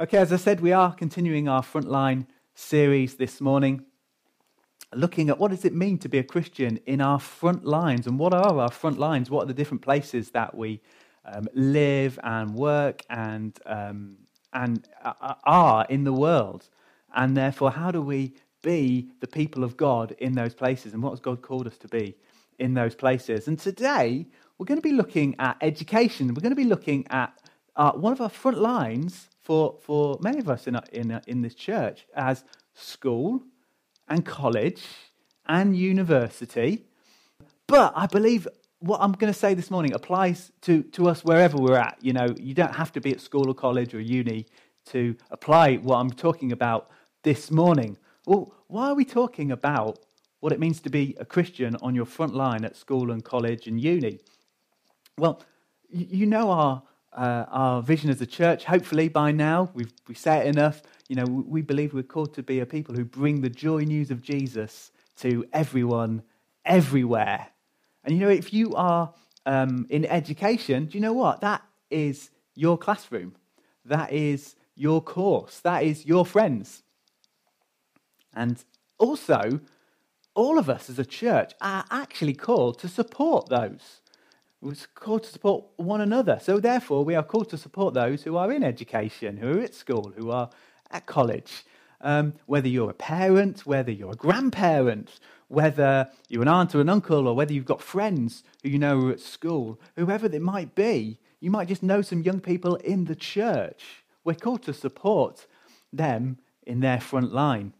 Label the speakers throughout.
Speaker 1: Okay, as I said, we are continuing our frontline series this morning, looking at what does it mean to be a Christian in our front lines, and what are our front lines? What are the different places that we um, live and work and um, and are in the world, and therefore, how do we be the people of God in those places, and what has God called us to be in those places? And today, we're going to be looking at education. We're going to be looking at uh, one of our front lines for, for many of us in, in, in this church as school and college and university. But I believe what I'm going to say this morning applies to, to us wherever we're at. You know, you don't have to be at school or college or uni to apply what I'm talking about this morning. Well, why are we talking about what it means to be a Christian on your front line at school and college and uni? Well, you know our uh, our vision as a church. Hopefully, by now, we've, we say it enough. You know, we believe we're called to be a people who bring the joy news of Jesus to everyone, everywhere. And you know, if you are um, in education, do you know what? That is your classroom. That is your course. That is your friends. And also, all of us as a church are actually called to support those. We're called to support one another. So, therefore, we are called to support those who are in education, who are at school, who are at college. Um, whether you're a parent, whether you're a grandparent, whether you're an aunt or an uncle, or whether you've got friends who you know are at school, whoever it might be, you might just know some young people in the church. We're called to support them in their front line.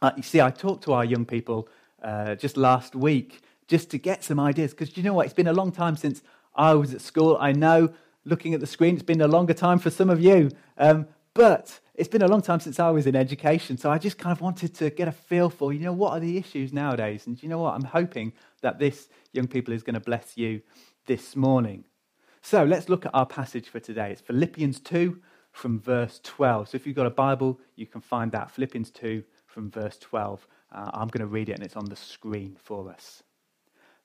Speaker 1: Uh, you see, I talked to our young people uh, just last week just to get some ideas. Because you know what? It's been a long time since I was at school. I know looking at the screen, it's been a longer time for some of you. Um, but it's been a long time since I was in education. So I just kind of wanted to get a feel for, you know, what are the issues nowadays? And you know what? I'm hoping that this young people is going to bless you this morning. So let's look at our passage for today. It's Philippians 2 from verse 12. So if you've got a Bible, you can find that. Philippians 2 from verse 12. Uh, I'm going to read it and it's on the screen for us.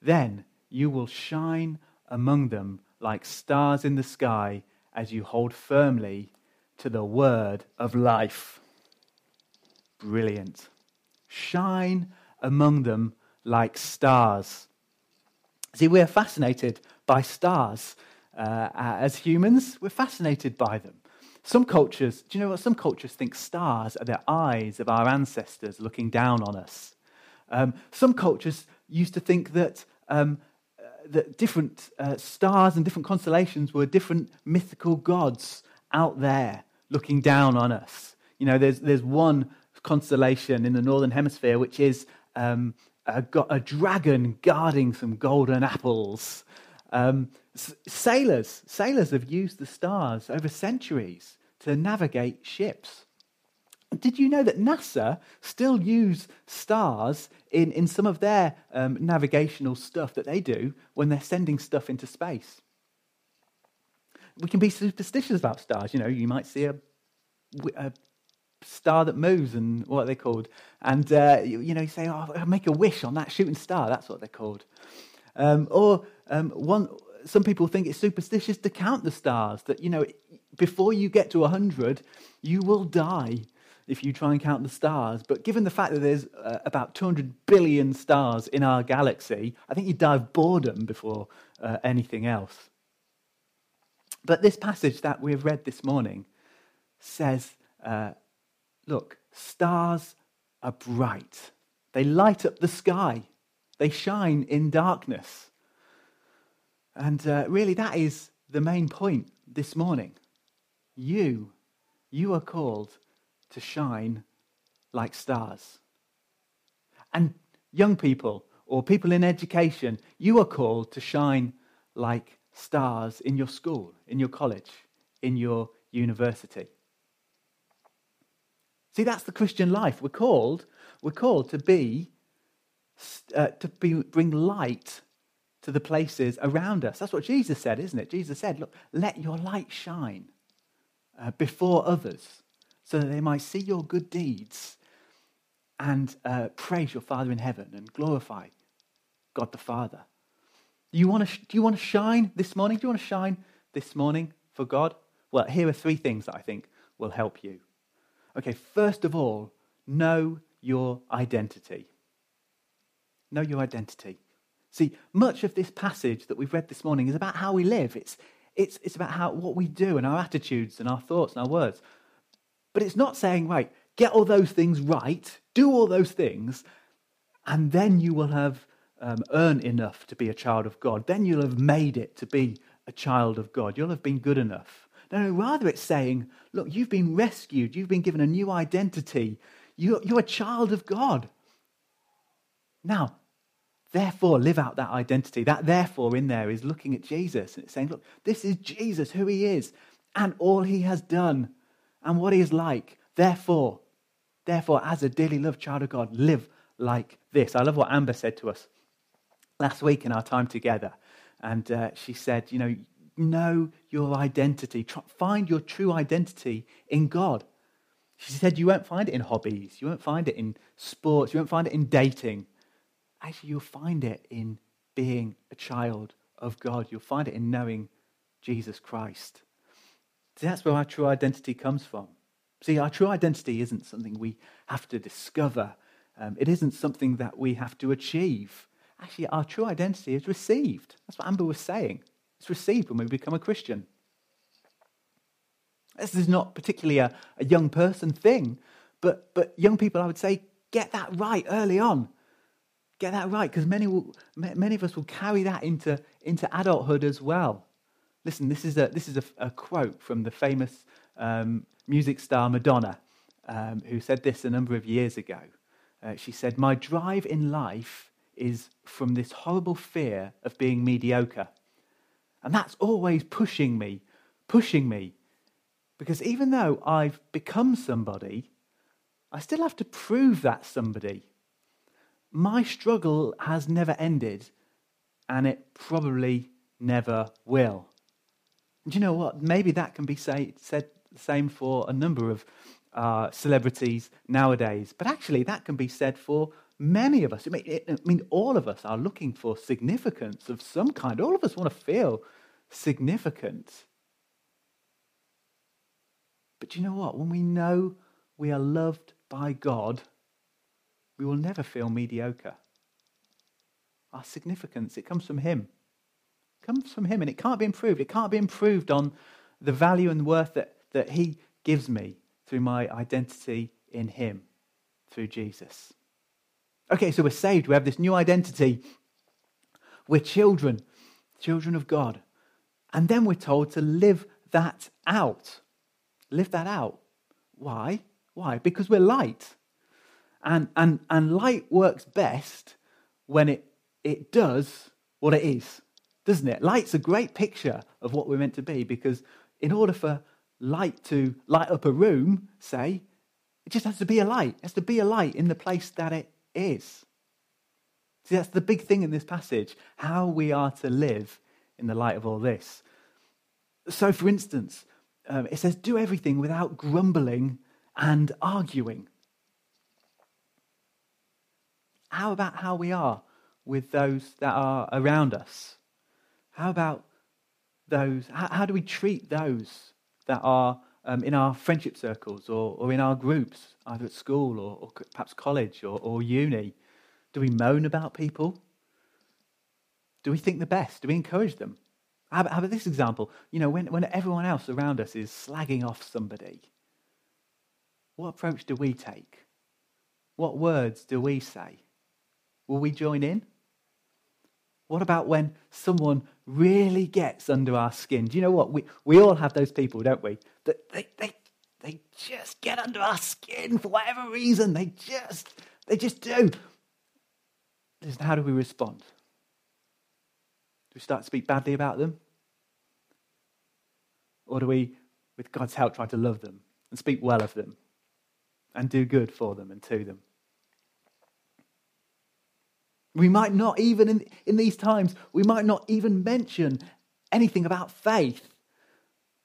Speaker 1: then you will shine among them like stars in the sky as you hold firmly to the word of life. Brilliant. Shine among them like stars. See, we're fascinated by stars uh, as humans. We're fascinated by them. Some cultures, do you know what? Some cultures think stars are the eyes of our ancestors looking down on us. Um, some cultures used to think that, um, uh, that different uh, stars and different constellations were different mythical gods out there looking down on us. You know, there's, there's one constellation in the northern hemisphere which is um, a, a, dragon guarding some golden apples. Um, sailors, sailors have used the stars over centuries to navigate ships. Did you know that NASA still use stars in, in some of their um, navigational stuff that they do when they're sending stuff into space? We can be superstitious about stars. You know, you might see a, a star that moves and what are they called? And, uh, you, you, know, you say, oh, make a wish on that shooting star. That's what they're called. Um, or um, one, some people think it's superstitious to count the stars, that, you know, before you get to 100, you will die if you try and count the stars. But given the fact that there's uh, about 200 billion stars in our galaxy, I think you'd die of boredom before uh, anything else. But this passage that we've read this morning says uh, look, stars are bright, they light up the sky, they shine in darkness. And uh, really, that is the main point this morning. You, you are called to shine like stars. And young people or people in education, you are called to shine like stars in your school, in your college, in your university. See, that's the Christian life. We're called, we're called to be, uh, to be, bring light to the places around us. That's what Jesus said, isn't it? Jesus said, Look, let your light shine uh, before others so that they might see your good deeds and uh, praise your Father in heaven and glorify God the Father. Do you, want to, do you want to shine this morning? Do you want to shine this morning for God? Well, here are three things that I think will help you. Okay, first of all, know your identity. Know your identity. See, much of this passage that we've read this morning is about how we live. It's, it's, it's about how, what we do and our attitudes and our thoughts and our words. But it's not saying, right, get all those things right, do all those things, and then you will have um, earned enough to be a child of God. Then you'll have made it to be a child of God. You'll have been good enough. No, no, rather it's saying, look, you've been rescued. You've been given a new identity. You're, you're a child of God. Now, therefore, live out that identity. That therefore in there is looking at Jesus and it's saying, look, this is Jesus, who he is, and all he has done, and what he is like. Therefore, therefore, as a dearly loved child of God, live like this. I love what Amber said to us last week in our time together. And uh, she said, you know, know your identity. Try, find your true identity in God. She said, you won't find it in hobbies. You won't find it in sports. You won't find it in dating. Actually, you'll find it in being a child of God. You'll find it in knowing Jesus Christ. See, that's where our true identity comes from. See, our true identity isn't something we have to discover, um, it isn't something that we have to achieve. Actually, our true identity is received. That's what Amber was saying. It's received when we become a Christian. This is not particularly a, a young person thing, but, but young people, I would say, get that right early on. Get that right, because many, will, many of us will carry that into, into adulthood as well. Listen, this is a, this is a, a quote from the famous um, music star Madonna, um, who said this a number of years ago. Uh, she said, My drive in life is from this horrible fear of being mediocre. And that's always pushing me, pushing me. Because even though I've become somebody, I still have to prove that somebody. My struggle has never ended, and it probably never will. And you know what? Maybe that can be say, said the same for a number of uh, celebrities nowadays. But actually, that can be said for many of us. I mean, it, I mean, all of us are looking for significance of some kind. All of us want to feel significant. But do you know what? When we know we are loved by God, we will never feel mediocre. Our significance, it comes from Him. Comes from Him, and it can't be improved. It can't be improved on the value and worth that, that He gives me through my identity in Him, through Jesus. Okay, so we're saved. We have this new identity. We're children, children of God. And then we're told to live that out. Live that out. Why? Why? Because we're light. And, and, and light works best when it, it does what it is, doesn't it? Light's a great picture of what we're meant to be because in order for light to light up a room, say, it just has to be a light. It has to be a light in the place that it is. See, that's the big thing in this passage how we are to live in the light of all this. So, for instance, um, it says, do everything without grumbling and arguing. How about how we are with those that are around us? How about those? How, how do we treat those that are um, in our friendship circles or, or in our groups, either at school or, or perhaps college or, or uni? Do we moan about people? Do we think the best? Do we encourage them? How about, how about this example? You know, when, when everyone else around us is slagging off somebody, what approach do we take? What words do we say? Will we join in? What about when someone really gets under our skin? Do you know what? We, we all have those people, don't we? That they, they, they just get under our skin for whatever reason. They just, they just do. Listen, how do we respond? Do we start to speak badly about them? Or do we with God's help, try to love them and speak well of them and do good for them and to them. We might not even, in, in these times, we might not even mention anything about faith,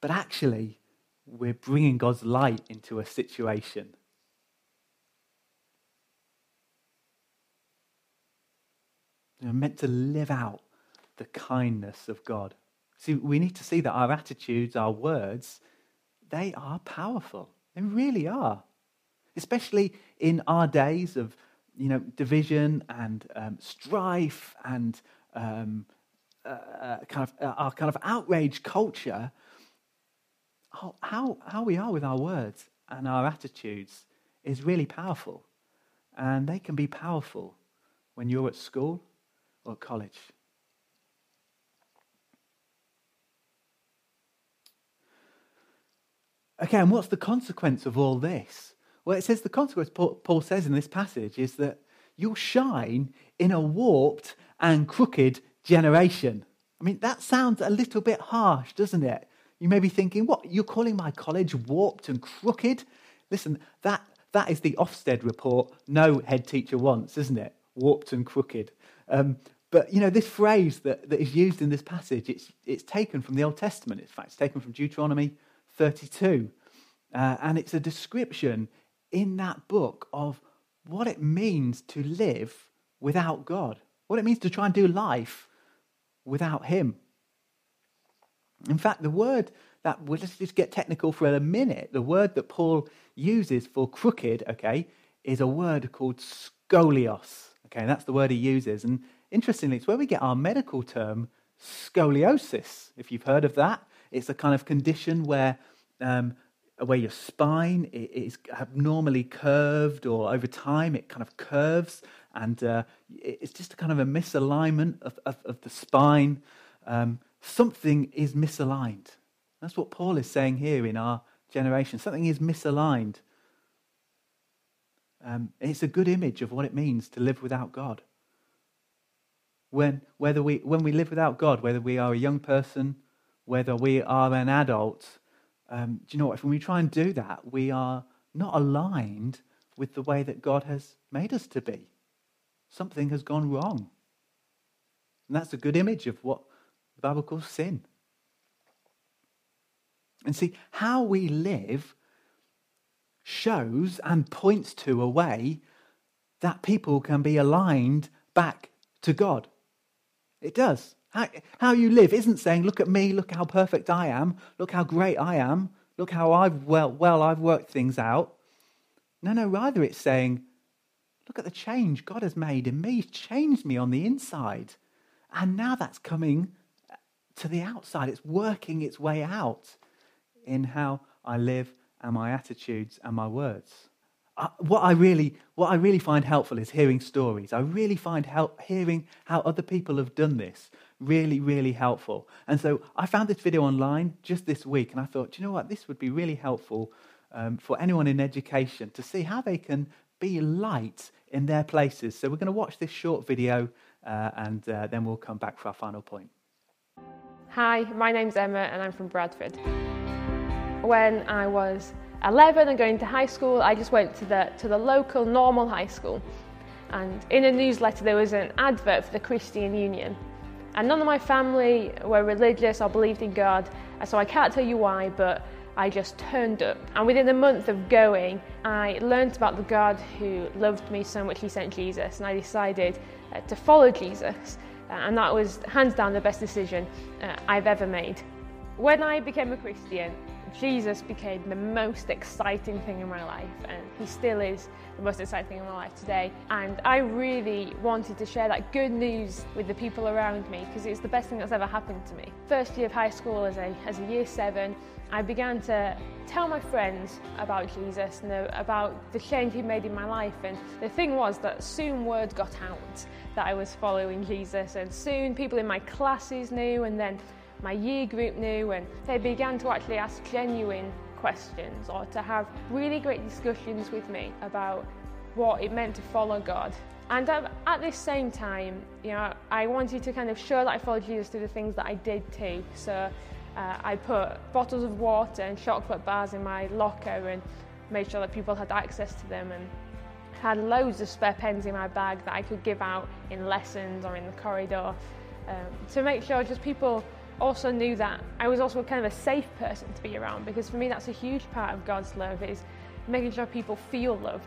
Speaker 1: but actually, we're bringing God's light into a situation. We're meant to live out the kindness of God. See, we need to see that our attitudes, our words, they are powerful. They really are. Especially in our days of, you know, division and um, strife and um, uh, uh kind of uh, our kind of outrage culture. How, how, how we are with our words and our attitudes is really powerful. And they can be powerful when you're at school or college. Okay, and what's the consequence of all this? Well, it says the consequence, Paul says in this passage, is that you'll shine in a warped and crooked generation. I mean, that sounds a little bit harsh, doesn't it? You may be thinking, what, you're calling my college warped and crooked? Listen, that, that is the Ofsted report no head teacher wants, isn't it? Warped and crooked. Um, but, you know, this phrase that, that is used in this passage, it's, it's taken from the Old Testament. In fact, it's taken from Deuteronomy 32. Uh, and it's a description in that book of what it means to live without God, what it means to try and do life without Him. In fact, the word that, well, let's just get technical for a minute. The word that Paul uses for crooked, okay, is a word called scolios. Okay, that's the word he uses. And interestingly, it's where we get our medical term scoliosis, if you've heard of that. It's a kind of condition where, um, where your spine is abnormally curved, or over time it kind of curves, and uh, it's just a kind of a misalignment of, of, of the spine. Um, something is misaligned. That's what Paul is saying here in our generation. Something is misaligned. Um, it's a good image of what it means to live without God. When, whether we, when we live without God, whether we are a young person whether we are an adult, um, do you know what? If we try and do that, we are not aligned with the way that God has made us to be. Something has gone wrong. And that's a good image of what the Bible calls sin. And see, how we live shows and points to a way that people can be aligned back to God. It does. How, how you live isn't saying, look at me, look how perfect I am, look how great I am, look how I've well, well I've worked things out. No, no, rather it's saying, look at the change God has made in me. He's changed me on the inside. And now that's coming to the outside. It's working its way out in how I live and my attitudes and my words uh, what I really, what I really find helpful is hearing stories. I really find help hearing how other people have done this really, really helpful. And so I found this video online just this week, and I thought, you know what, this would be really helpful um, for anyone in education to see how they can be light in their places. So we're going to watch this short video, uh, and uh, then we'll come back for our final point.
Speaker 2: Hi, my name's Emma, and I'm from Bradford. When I was 11 and going to high school, I just went to the, to the local normal high school. And in a newsletter, there was an advert for the Christian Union. And none of my family were religious or believed in God, so I can't tell you why, but I just turned up. And within a month of going, I learned about the God who loved me so much he sent Jesus, and I decided uh, to follow Jesus. Uh, and that was hands down the best decision uh, I've ever made. When I became a Christian, Jesus became the most exciting thing in my life, and He still is the most exciting thing in my life today. And I really wanted to share that good news with the people around me because it's the best thing that's ever happened to me. First year of high school, as a, as a year seven, I began to tell my friends about Jesus and about the change he made in my life. And the thing was that soon word got out that I was following Jesus, and soon people in my classes knew, and then my year group knew, and they began to actually ask genuine questions or to have really great discussions with me about what it meant to follow God. And at this same time, you know, I wanted to kind of show that I followed Jesus through the things that I did too. So Uh, I put bottles of water and chocolate bars in my locker and made sure that people had access to them and had loads of spare pens in my bag that I could give out in lessons or in the corridor um, to make sure just people also knew that I was also kind of a safe person to be around because for me that's a huge part of God's love is making sure people feel loved.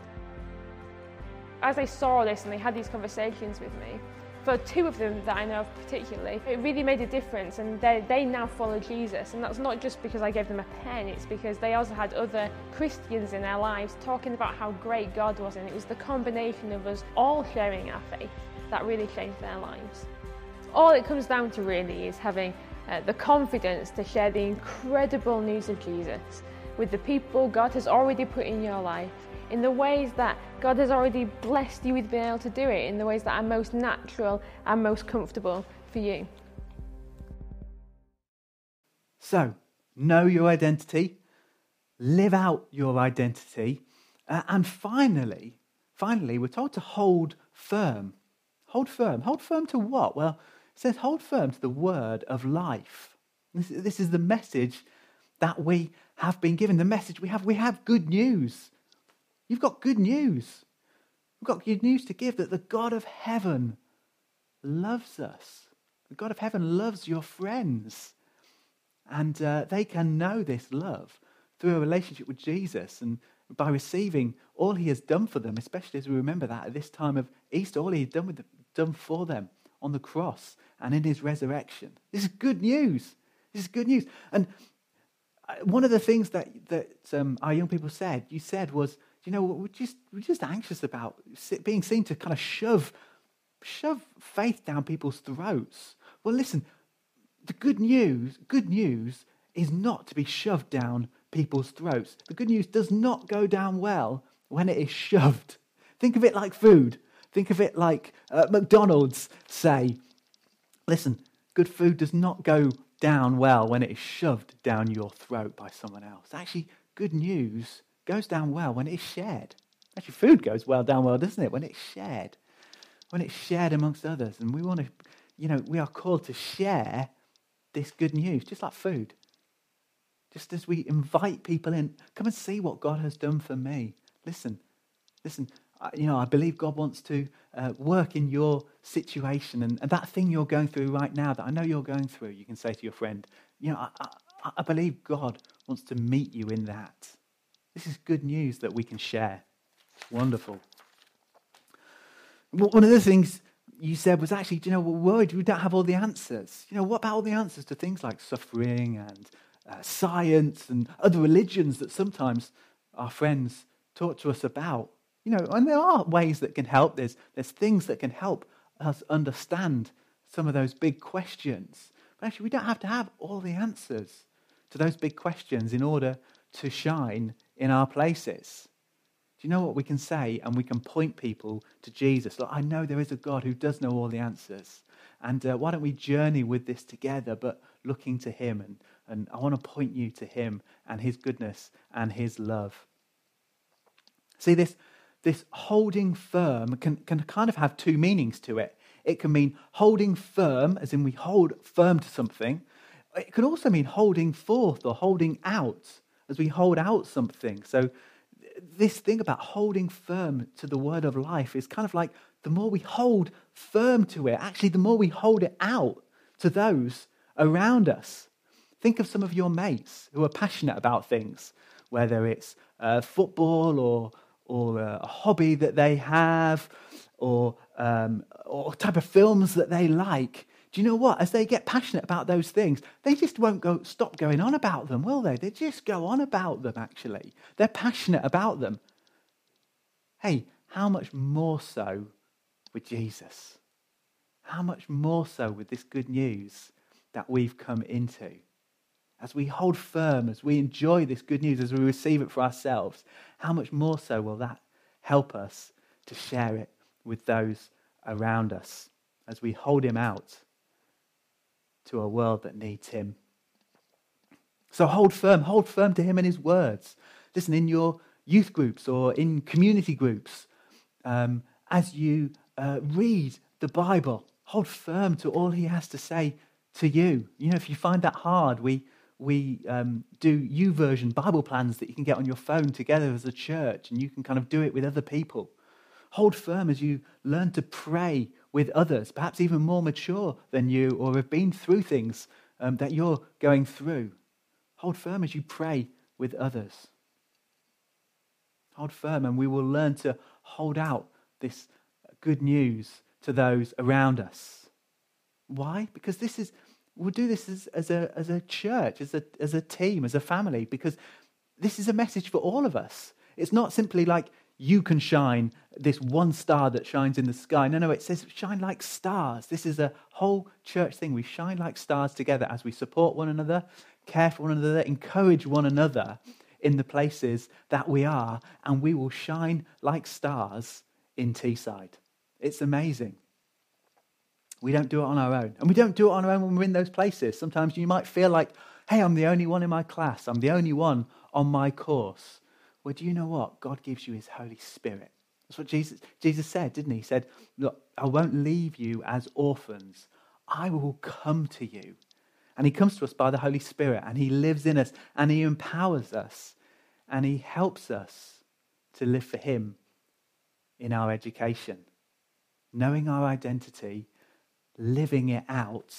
Speaker 2: As they saw this and they had these conversations with me, for two of them that I know of particularly, it really made a difference and they, they now follow Jesus. And that's not just because I gave them a pen, it's because they also had other Christians in their lives talking about how great God was. And it was the combination of us all sharing our faith that really changed their lives. All it comes down to really is having uh, the confidence to share the incredible news of Jesus with the people God has already put in your life in the ways that God has already blessed you with being able to do it, in the ways that are most natural and most comfortable for you.
Speaker 1: So, know your identity, live out your identity, uh, and finally, finally, we're told to hold firm. Hold firm. Hold firm to what? Well, says hold firm to the word of life. This, this is the message that we have been given. The message we have, we have good news. You've got good news. We've got good news to give that the God of heaven loves us. The God of heaven loves your friends. And uh, they can know this love through a relationship with Jesus and by receiving all he has done for them, especially as we remember that at this time of Easter, all he had done, done for them on the cross and in his resurrection. This is good news. This is good news. And uh, one of the things that, that um, our young people said, you said, was you know, we're just, we're just anxious about being seen to kind of shove, shove faith down people's throats. Well, listen, the good news, good news is not to be shoved down people's throats. The good news does not go down well when it is shoved. Think of it like food. Think of it like uh, McDonald's say, listen, good food does not go down well when it is shoved down your throat by someone else. Actually, good news goes down well when it's shared. Actually, food goes well down well, doesn't it? When it's shared. When it's shared amongst others. And we want to, you know, we are called to share this good news, just like food. Just as we invite people in, come and see what God has done for me. Listen, listen, you know, I believe God wants to uh, work in your situation and, and, that thing you're going through right now that I know you're going through, you can say to your friend, you know, I, I, I believe God wants to meet you in that. This is good news that we can share. Wonderful. One of the things you said was actually, you know, we're worried we don't have all the answers. You know, what about all the answers to things like suffering and uh, science and other religions that sometimes our friends talk to us about? You know, and there are ways that can help. There's, there's things that can help us understand some of those big questions. But actually, we don't have to have all the answers to those big questions in order to shine in our places. Do you know what we can say? And we can point people to Jesus. Look, I know there is a God who does know all the answers. And uh, why don't we journey with this together, but looking to Him? And, and I want to point you to Him and His goodness and His love. See, this, this holding firm can, can kind of have two meanings to it. It can mean holding firm, as in we hold firm to something. It can also mean holding forth or holding out as we hold out something. So, this thing about holding firm to the word of life is kind of like the more we hold firm to it, actually, the more we hold it out to those around us. Think of some of your mates who are passionate about things, whether it's uh, football or, or a hobby that they have or, um, or type of films that they like. Do you know what? As they get passionate about those things, they just won't go stop going on about them, will they? They just go on about them, actually. They're passionate about them. Hey, how much more so with Jesus? How much more so with this good news that we've come into? As we hold firm, as we enjoy this good news, as we receive it for ourselves, how much more so will that help us to share it with those around us as we hold him out to a world that needs him. So hold firm, hold firm to him and his words. Listen, in your youth groups or in community groups, um, as you uh, read the Bible, hold firm to all he has to say to you. You know, if you find that hard, we, we um, do YouVersion Bible plans that you can get on your phone together as a church, and you can kind of do it with other people. Hold firm as you learn to pray with others, perhaps even more mature than you or have been through things um, that you're going through. Hold firm as you pray with others. Hold firm, and we will learn to hold out this good news to those around us. Why? Because this is, we'll do this as, as, a, as a church, as a, as a team, as a family, because this is a message for all of us. It's not simply like you can shine this one star that shines in the sky. No, no, it says shine like stars. This is a whole church thing. We shine like stars together as we support one another, care for one another, encourage one another in the places that we are, and we will shine like stars in Teesside. It's amazing. We don't do it on our own. And we don't do it on our own when we're in those places. Sometimes you might feel like, hey, I'm the only one in my class, I'm the only one on my course. Well, do you know what? God gives you his Holy Spirit. That's what Jesus, Jesus said, didn't he? He said, Look, I won't leave you as orphans. I will come to you. And he comes to us by the Holy Spirit, and he lives in us, and he empowers us, and he helps us to live for him in our education. Knowing our identity, living it out,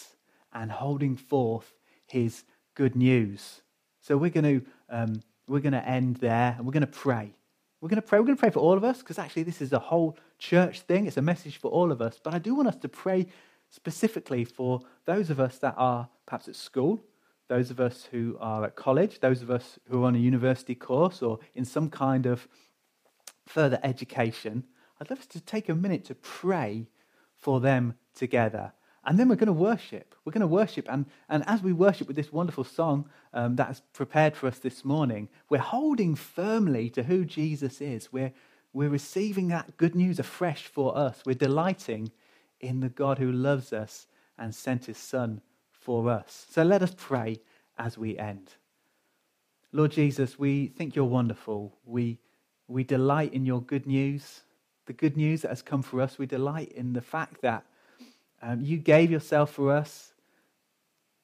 Speaker 1: and holding forth his good news. So we're going to, um, we're going to end there, and we're going to pray. We're going to pray. We're going to pray for all of us because actually this is a whole church thing. It's a message for all of us. But I do want us to pray specifically for those of us that are perhaps at school, those of us who are at college, those of us who are on a university course or in some kind of further education. I'd love us to take a minute to pray for them together. And then we're going to worship. We're going to worship. And, and as we worship with this wonderful song um, that's prepared for us this morning, we're holding firmly to who Jesus is. We're, we're receiving that good news afresh for us. We're delighting in the God who loves us and sent his Son for us. So let us pray as we end. Lord Jesus, we think you're wonderful. We, we delight in your good news, the good news that has come for us. We delight in the fact that um, you gave yourself for us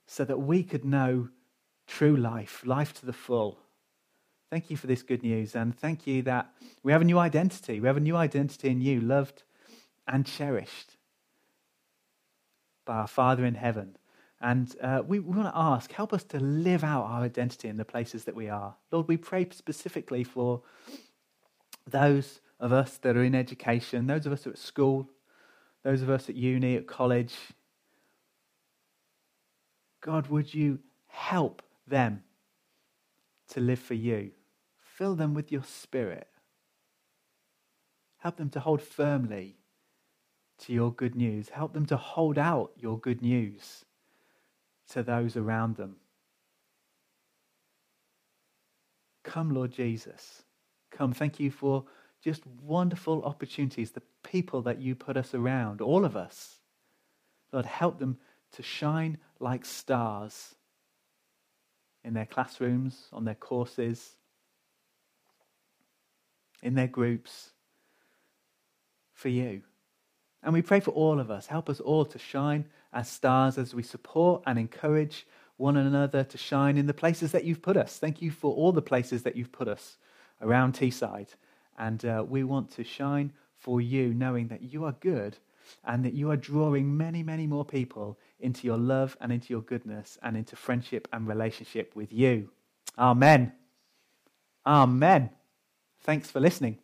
Speaker 1: so that we could know true life, life to the full. Thank you for this good news, and thank you that we have a new identity. We have a new identity in you, loved and cherished by our Father in heaven. And uh, we, we want to ask, help us to live out our identity in the places that we are. Lord, we pray specifically for those of us that are in education, those of us who are at school, those of us at uni, at college. God, would you help them to live for you? Fill them with your spirit. Help them to hold firmly to your good news. Help them to hold out your good news to those around them. Come, Lord Jesus. Come. Thank you for just wonderful opportunities, the people that you put us around, all of us. Lord, help them to shine like stars in their classrooms, on their courses, in their groups, for you. And we pray for all of us. Help us all to shine as stars as we support and encourage one another to shine in the places that you've put us. Thank you for all the places that you've put us around Teesside. And uh, we want to shine for you, knowing that you are good and that you are drawing many, many more people into your love and into your goodness and into friendship and relationship with you. Amen. Amen. Thanks for listening.